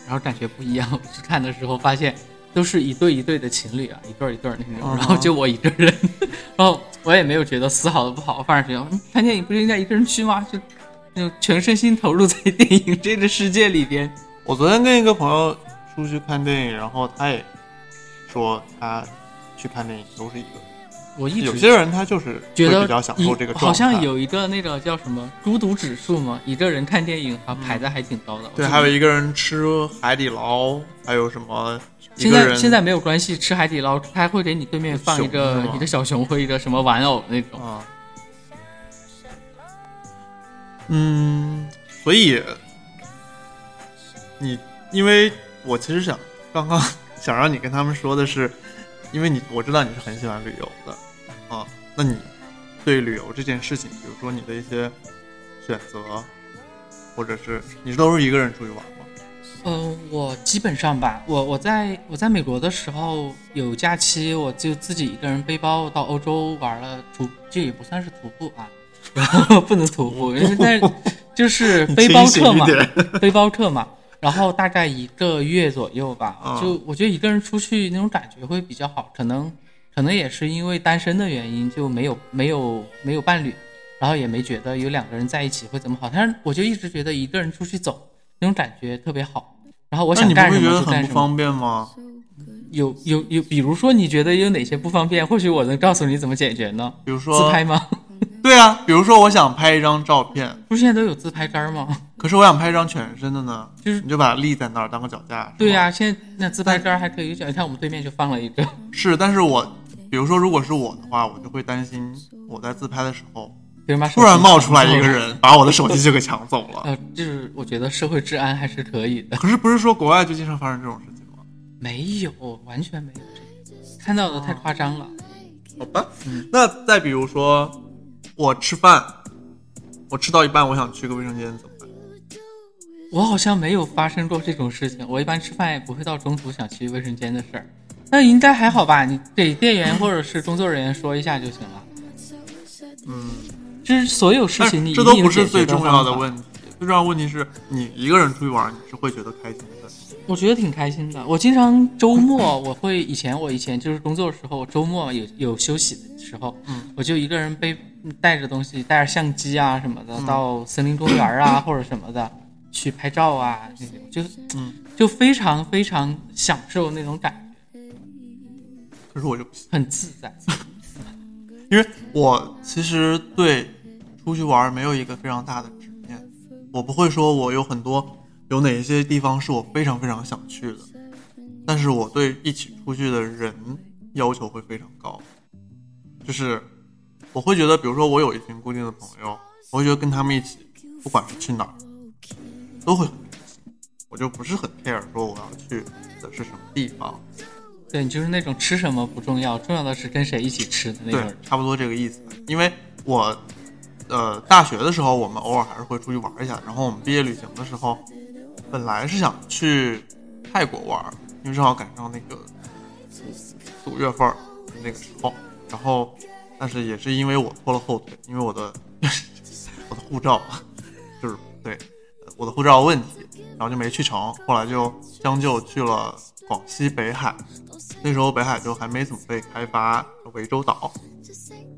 然后感觉不一样。我 去看的时候发现都是一对一对的情侣啊，一对儿一对儿那种，嗯然后就我一个人，然后我也没有觉得丝毫的不好，反而觉得嗯看电影不是应该一个人去吗？就那种全身心投入在电影这个世界里边。我昨天跟一个朋友出去看电影，然后他也说他去看电影都是一个人。我一直有些人他就是觉得比较享受这个状态，好像有一个那个叫什么孤独指数嘛，一个人看电影啊排的还挺高的。对，还有一个人吃海底捞，还有什么现在现在没有关系，吃海底捞他还会给你对面放一个一个小熊或一个什么玩偶那种。啊，嗯，所以你因为我其实想刚刚 想让你跟他们说的是，因为你我知道你是很喜欢旅游的啊，那你对旅游这件事情，比如说你的一些选择，或者是你都是一个人出去玩吗？嗯、我基本上吧，我我在我在美国的时候有假期，我就自己一个人背包到欧洲玩了徒，这也不算是徒步啊，然后 不能徒步，因为但是 就是背包客嘛背包客嘛，然后大概一个月左右吧，啊就我觉得一个人出去那种感觉会比较好，可能可能也是因为单身的原因，就没有没有没有伴侣，然后也没觉得有两个人在一起会怎么好，但是我就一直觉得一个人出去走那种感觉特别好。然后我想干什会觉得很么就干什么。不方便吗？有有有，比如说你觉得有哪些不方便？或许我能告诉你怎么解决呢？比如说自拍吗？对啊，比如说我想拍一张照片，不是现在都有自拍杆吗？可是我想拍一张全身的呢，就是你就把它立在那儿当个脚架。对呀、现在那自拍杆还可以讲，你看我们对面就放了一个。是，但是我比如说如果是我的话，我就会担心我在自拍的时候突然冒出来一个。人，把我的手机就给抢走了。呃，就是我觉得社会治安还是可以的。可是不是说国外就经常发生这种事情吗？没有，完全没有这个，看到的太夸张了。好吧，那再比如说我吃饭，我吃到一半，我想去个卫生间怎么办？我好像没有发生过这种事情。我一般吃饭也不会到中途想去卫生间的事儿。那应该还好吧？你给店员或者是工作人员说一下就行了。嗯，就是所有事情你这都不是最重要的问题，最重要的问题是你一个人出去玩，你是会觉得开心的。我觉得挺开心的。我经常周末我会以前我以前就是工作的时候，周末有有休息的时候，嗯，我就一个人背带着东西，带着相机啊什么的，嗯到森林公园啊或者什么的去拍照啊，那种就嗯，就非常非常享受那种感可是我就不，很自在。因为我其实对出去玩没有一个非常大的执念，我不会说我有很多有哪一些地方是我非常非常想去的，但是我对一起出去的人要求会非常高，就是我会觉得，比如说我有一群固定的朋友，我会觉得跟他们一起，不管是去哪儿，都会很开心。我就不是很 care 说我要去的是什么地方。对你就是那种吃什么不重要，重要的是跟谁一起吃的那种对。，差不多这个意思。因为我，呃，大学的时候我们偶尔还是会出去玩一下，然后我们毕业旅行的时候，本来是想去泰国玩，因为正好赶上那个五四五月份那个时候，然后，但是也是因为我拖了后腿，因为我的 我的护照就是对呃我的护照问题，然后就没去成，后来就将就去了广西北海。那时候北海就还没怎么被开发，涠洲岛，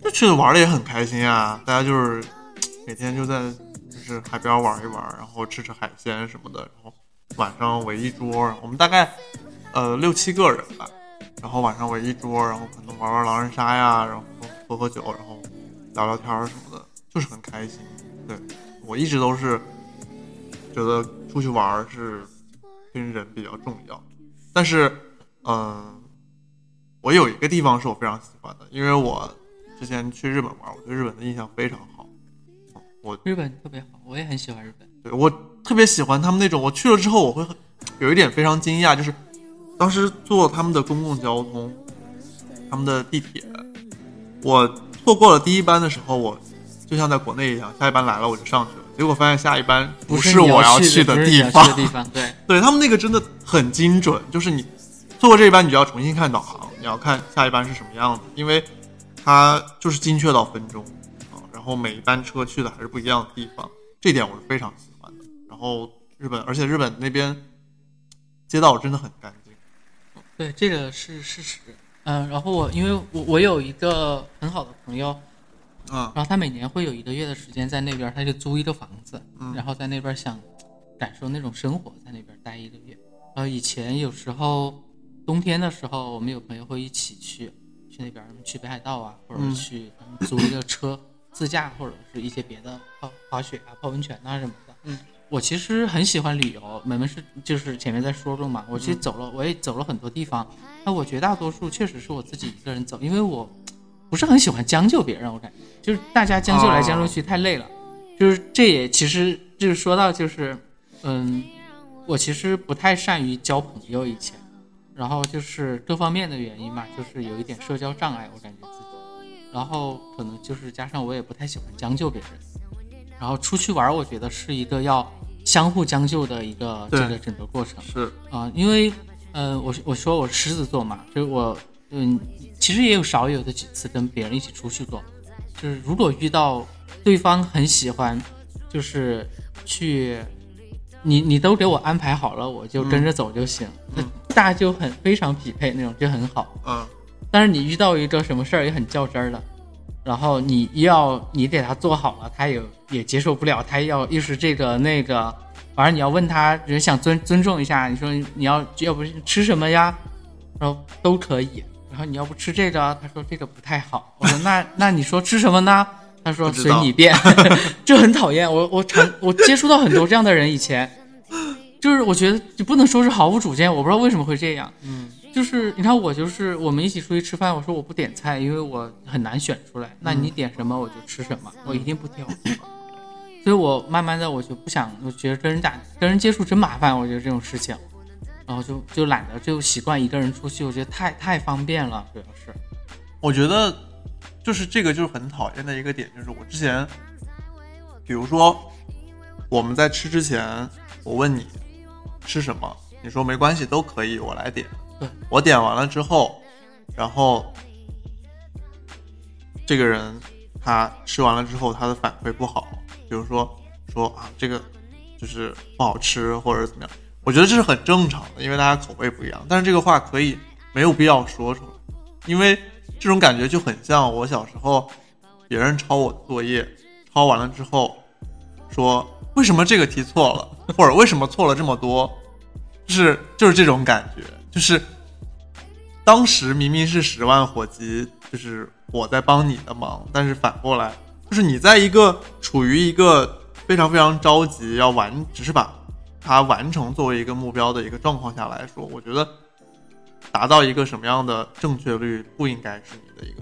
就去玩的也很开心啊，大家就是 每天就在就是海边玩一玩，然后吃吃海鲜什么的，然后晚上围一桌，我们大概呃六七个人吧，然后晚上围一桌，然后可能玩玩狼人杀呀，然后喝喝酒，然后聊聊天什么的，就是很开心。对我一直都是觉得出去玩是跟人比较重要，但是嗯、我有一个地方是我非常喜欢的，因为我之前去日本玩，我对日本的印象非常好。嗯我日本特别好，我也很喜欢日本。对我特别喜欢他们那种，我去了之后我会很有一点非常惊讶，就是当时坐他们的公共交通，他们的地铁，我错过了第一班的时候，我就像在国内一样，下一班来了我就上去了，结果发现下一班不是我要去的地方，对，对他们那个真的很精准，就是你错过这一班，你就要重新看导航，你要看下一班是什么样子，因为它就是精确到分钟啊。然后每一班车去的还是不一样的地方，这点我是非常喜欢的。然后日本，而且日本那边街道真的很干净。对，这个是事实。嗯，然后我因为我我有一个很好的朋友，嗯然后他每年会有一个月的时间在那边，他就租一个房子，嗯然后在那边想感受那种生活，在那边待一个月。然后以前有时候冬天的时候，我们有朋友会一起去去那边去北海道啊，或者嗯去嗯租一个车自驾，或者是一些别的泡滑雪啊、泡温泉啊什么的。嗯，我其实很喜欢旅游，我们是就是前面在说过嘛，我其实走了，我也走了很多地方。那我绝大多数确实是我自己一个人走，因为我不是很喜欢将就别人，我感觉就是大家将就来将就去太累了。就是这也其实就是说到就是，嗯，我其实不太善于交朋友以前，然后就是各方面的原因嘛，就是有一点社交障碍，我感觉自己，然后可能就是加上我也不太喜欢将就别人，然后出去玩，我觉得是一个要相互将就的一个对这个整个过程。是，啊、因为，嗯，我我说我狮子座嘛，就是我，嗯，其实也有少有的几次跟别人一起出去过，就是如果遇到对方很喜欢，就是去，你你都给我安排好了，我就跟着走就行，那、大家就很非常匹配那种，就很好。嗯但是你遇到一个什么事儿也很较真儿的，然后你要你给他做好了，他也也接受不了，他要又是这个那个，反正你要问他，人想尊尊重一下，你说你要要不吃什么呀？然后都可以，然后你要不吃这个，他说这个不太好，我说那那你说吃什么呢？他说随你便，这很讨厌。我我常我接触到很多这样的人，以前就是我觉得你不能说是毫无主见，我不知道为什么会这样。嗯就是你看我就是我们一起出去吃饭，我说我不点菜，因为我很难选出来。那你点什么我就吃什么，我一定不挑。所以我慢慢的我就不想，我觉得跟人打跟人接触真麻烦，我觉得这种事情，然后就就懒得就习惯一个人出去，我觉得太太方便了，主要是。我觉得就是这个就是很讨厌的一个点，就是我之前，比如说我们在吃之前，我问你吃什么，你说没关系，都可以，我来点。对，我点完了之后，然后这个人他吃完了之后，他的反馈不好，比如说说啊这个就是不好吃或者怎么样，我觉得这是很正常的，因为大家口味不一样。但是这个话可以没有必要说出来，因为这种感觉就很像我小时候别人抄我的作业，抄完了之后说为什么这个题错了，或者为什么错了这么多，就是就是这种感觉，就是当时明明是十万火急，就是我在帮你的忙，但是反过来就是你在一个处于一个非常非常着急要完，只是把它完成作为一个目标的一个状况下来说，我觉得达到一个什么样的正确率不应该是你的一个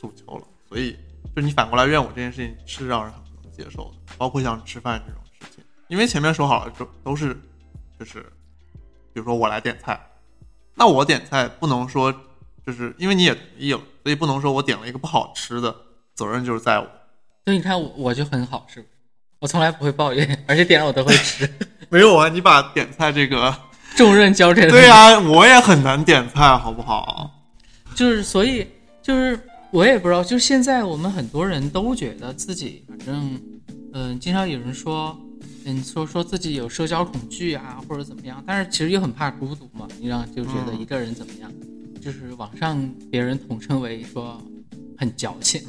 诉求了。所以，就你反过来怨我这件事情是让人很不能接受的，包括像吃饭这种事情，因为前面说好了都都是就是比如说我来点菜，那我点菜不能说就是因为你也同意了，所以不能说我点了一个不好吃的，责任就是在我。所以你看我我就很好，是不是？我从来不会抱怨，而且点了我都会吃，没有啊，你把点菜这个，重任交给了对呀、我也很难点菜，好不好？就是所以就是我也不知道，就是现在我们很多人都觉得自己反正嗯、经常有人说嗯说说自己有社交恐惧啊或者怎么样，但是其实又很怕孤独嘛，你让就觉得嗯一个人怎么样，就是网上别人统称为说很矫情，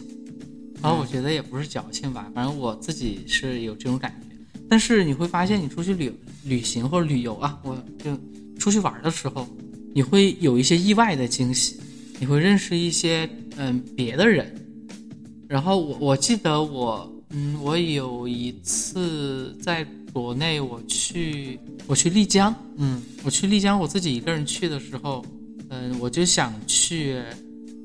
然后我觉得也不是矫情吧，反正我自己是有这种感觉。但是你会发现，你出去旅旅行或者旅游啊，我就出去玩的时候，你会有一些意外的惊喜，你会认识一些嗯别的人。然后我我记得我嗯我有一次在国内我去我去丽江，嗯我去丽江我自己一个人去的时候，嗯我就想去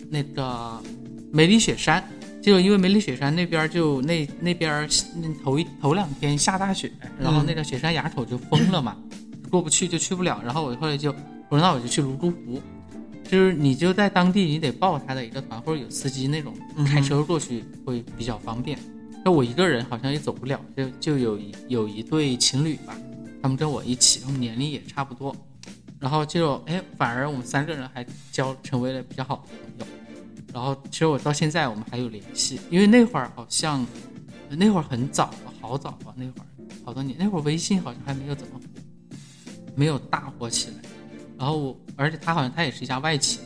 那个梅里雪山，结果因为梅里雪山那边就那那边那头一头两天下大雪，然后那个雪山垭口就封了嘛，过不去就去不了。然后我后来就我说那我就去泸沽湖，就是你就在当地你得报他的一个团或者有司机那种开车过去会比较方便。那我一个人好像也走不了，就就有一有一对情侣吧，他们跟我一起，他们年龄也差不多，然后就哎，反而我们三个人还交成为了比较好的朋友。然后其实我到现在我们还有联系，因为那会儿好像那会儿很早，好早啊，那会儿好多年，那会儿微信好像还没有怎么没有大火起来。然后我，而且他好像他也是一家外企，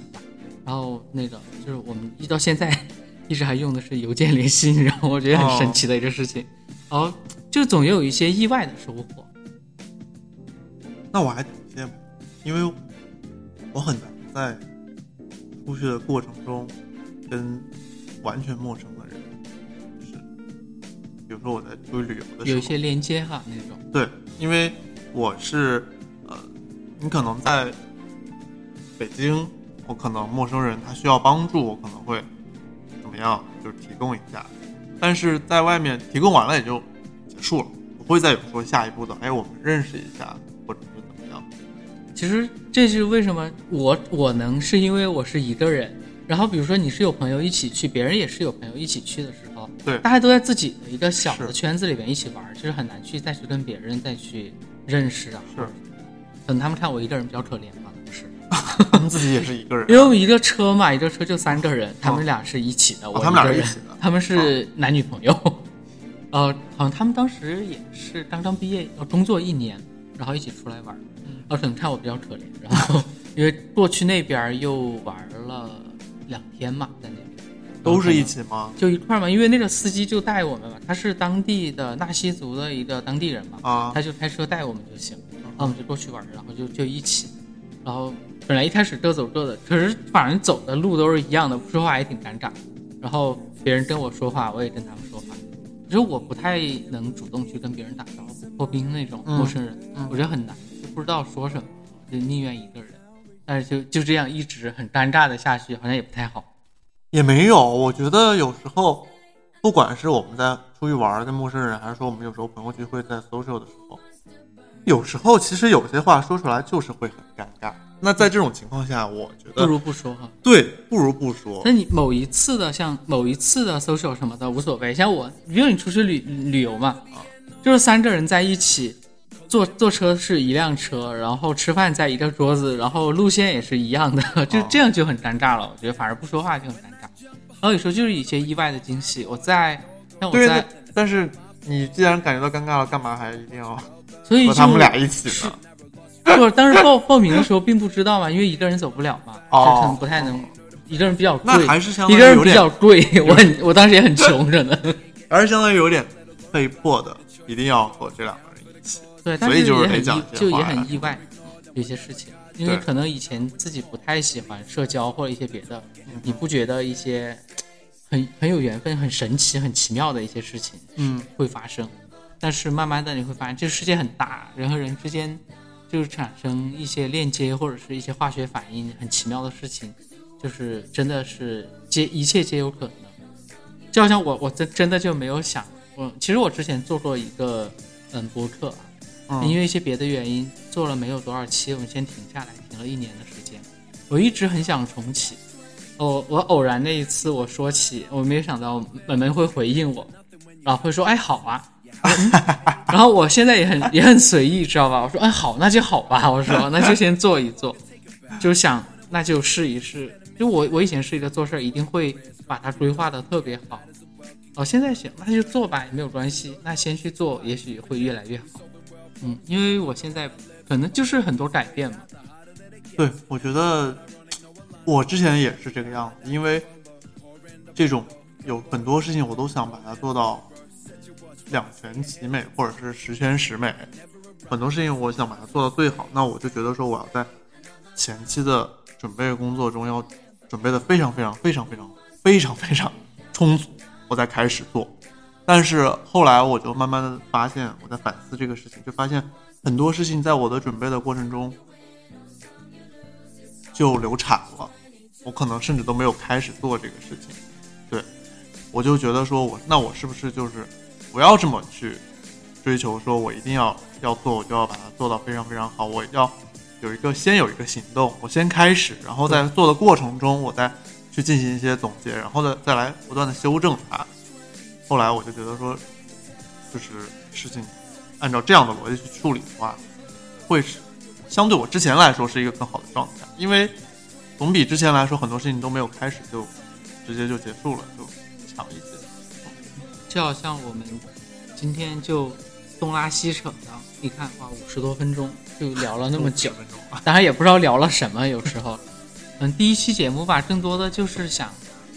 然后那个就是我们一到现在一直还用的是邮件联系，然后我觉得很神奇的一个事情。然后就总有一些意外的收获。那我还挺羡慕，因为我很难在出去的过程中跟完全陌生的人，就是比如说我在出去旅游的时候，有一些连接哈那种，对，因为我是呃，你可能在北京，我可能陌生人他需要帮助，我可能会怎么样，就是提供一下，但是在外面提供完了也就结束了，不会再有说下一步的，哎，我们认识一下，或者是怎么样。其实这是为什么我我能是因为我是一个人，然后比如说你是有朋友一起去，别人也是有朋友一起去的时候，对大家都在自己的一个小的圈子里边一起玩，就是很难去再去跟别人再去认识啊。是，可能他们看我一个人比较可怜吧，不是？他们自己也是一个人啊、因为我们一个车嘛，一个车就三个人，他们俩是一起的，我哦他们俩是一起的他们是男女朋友。呃，好像他们当时也是刚刚毕业，要工作一年，然后一起出来玩。然后可能看我比较可怜，然后 因为过去那边又玩了两天嘛，在那边都是一起吗？就一块儿嘛，因为那个司机就带我们嘛，他是当地的纳西族的一个当地人嘛，啊他就开车带我们就行，然后我们就过去玩儿，然后就就一起，然后本来一开始各走各的，可是反正走的路都是一样的，不说话也挺尴尬。然后别人跟我说话，我也跟他们说话。其实我不太能主动去跟别人打招呼，破冰那种嗯陌生人，嗯我觉得很难，就不知道说什么，就宁愿一个人。但是就就这样一直很尴尬的下去，好像也不太好。也没有，我觉得有时候，不管是我们在出去玩儿跟陌生人，还是说我们有时候朋友聚会在 social 的时候，有时候其实有些话说出来就是会很尴尬。那在这种情况下，我觉得不如不说哈。对，不如不说那。你某一次的像某一次的 social 什么的无所谓，像我，比如你出去旅旅游嘛，就是三个人在一起，坐坐车是一辆车，然后吃饭在一个桌子，然后路线也是一样的，就这样就很尴尬了。我觉得反而不说话就很尴尬。然后有时候就是一些意外的惊喜，我在像我，在，但是你既然感觉到尴尬了，干嘛还一定要所以和他们俩一起呢？不，当时报报名的时候并不知道嘛，因为一个人走不了嘛，哦就可能不太能，一个人比较贵，那还是相当一个人比较贵，我很我当时也很穷着呢。还是相当于有点被迫的，一定要和这两个。对，但所以就是也很就也很意外，有些事情，因为可能以前自己不太喜欢社交或者一些别的，嗯。你不觉得一些很很有缘分、很神奇、很奇妙的一些事情嗯，会发生，但是慢慢的你会发现，这个世界很大，人和人之间就是产生一些链接或者是一些化学反应，很奇妙的事情，就是真的是皆一切皆有可能。就好像我我真真的就没有想，我其实我之前做过一个嗯播客啊，嗯因为一些别的原因做了没有多少期，我们先停下来，停了一年的时间。我一直很想重启，我我偶然那一次我说起，我没有想到本本会回应我，然后会说哎好啊，嗯 然后我现在也很也很随意，知道吧？我说哎好，那就好吧，我说 那就先做一做，就想那就试一试。就我我以前是一个做事儿一定会把它规划的特别好，哦现在行那就做吧，也没有关系，那先去做，也许会越来越好。嗯，因为我现在可能就是很多改变嘛，对，我觉得我之前也是这个样子，因为这种有很多事情我都想把它做到两全其美，或者是十全十美。很多事情我想把它做到最好，那我就觉得说我要在前期的准备工作中要准备的非常非常非常非常非常非常充足，我再开始做。但是后来我就慢慢的发现，我在反思这个事情，就发现很多事情在我的准备的过程中就流产了，我可能甚至都没有开始做这个事情。对，我就觉得说我那我是不是就是不要这么去追求，说我一定要要做，我就要把它做到非常非常好，我要有一个先有一个行动，我先开始，然后在做的过程中，我再去进行一些总结，然后呢再来不断的修正它。后来我就觉得说，就是事情按照这样的逻辑去处理的话，会是相对我之前来说是一个更好的状态，因为总比之前来说很多事情都没有开始就直接就结束了，就强一些。就好像我们今天就东拉西扯的，你看哇，五十多分钟就聊了那么久，分钟，当然也不知道聊了什么，有时候，嗯，第一期节目吧，更多的就是想，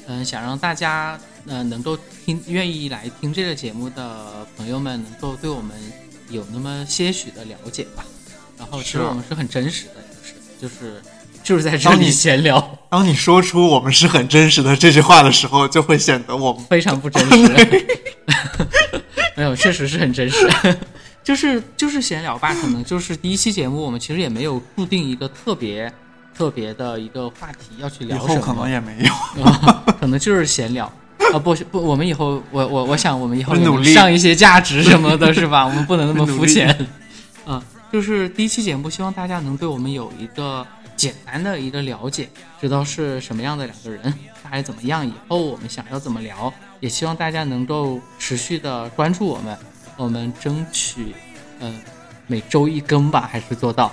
嗯，想让大家，呃，能够听，愿意来听这个节目的朋友们，能够对我们有那么些许的了解吧。然后，其实我们是很真实的，就是就是就是在这里闲聊，当你说出我们是很真实的这句话的时候，就会显得我们非常不真实。没有，确实是很真实。就是就是闲聊吧，可能就是第一期节目，我们其实也没有固定一个特别特别的一个话题要去聊什么，后可能也没有。啊，可能就是闲聊啊，不不，我们以后我我我想我们以后努力上一些价值什么的，是吧？我们不能那么 肤浅。啊，就是第一期节目，希望大家能对我们有一个简单的一个了解，知道是什么样的两个人，大概怎么样，以后我们想要怎么聊，也希望大家能够持续的关注我们，我们争取嗯、每周一更吧，还是做到。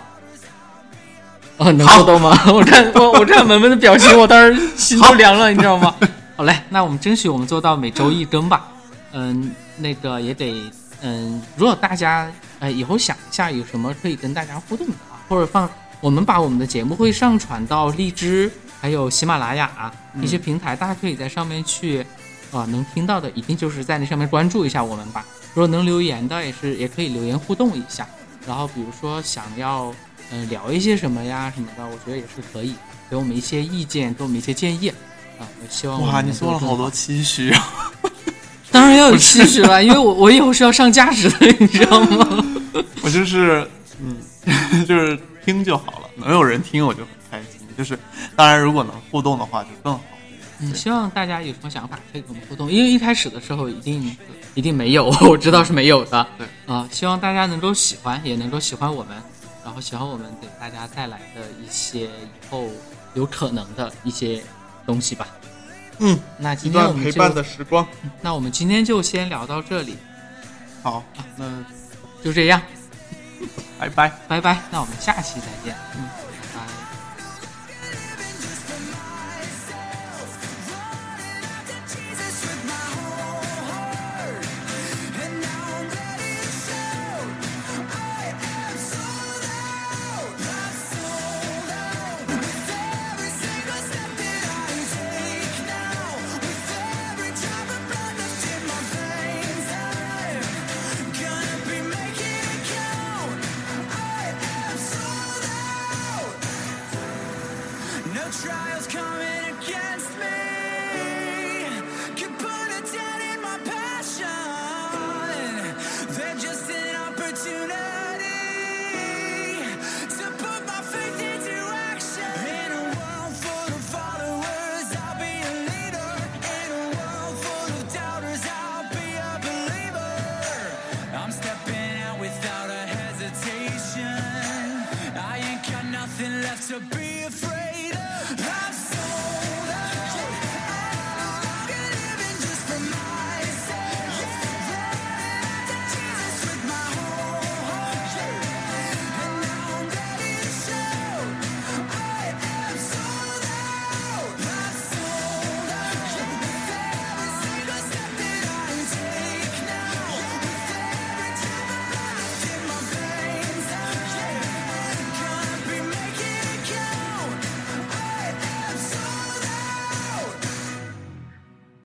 哦，能做到吗？我看我我看文文的表情，我当时心都凉了，你知道吗？好嘞，那我们争取我们做到每周一更吧。嗯，那个也得嗯，如果大家呃以后想一下有什么可以跟大家互动的啊，或者放我们把我们的节目会上传到荔枝还有喜马拉雅、一些平台，大家可以在上面去啊、能听到的一定就是在那上面关注一下我们吧。如果能留言的也是也可以留言互动一下。然后比如说想要嗯、呃聊一些什么呀什么的，我觉得也是可以给我们一些意见，给我们一些建议啊。我希望我哇，你说了好多期许啊！当然要有期许了，因为我我以后是要上价值的，你知道吗？我就是嗯，就是听就好了，能有人听我就很开心。就是当然，如果能互动的话就更好。嗯，希望大家有什么想法可以跟我们互动，因为一开始的时候一定一定没有，我知道是没有的。对啊、希望大家能够喜欢，也能够喜欢我们，然后喜欢我们给大家带来的一些以后有可能的一些东西吧。嗯，那今天我们陪伴的时光。那我们今天就先聊到这里，好，那就这样，拜拜。拜拜。那我们下期再见。嗯，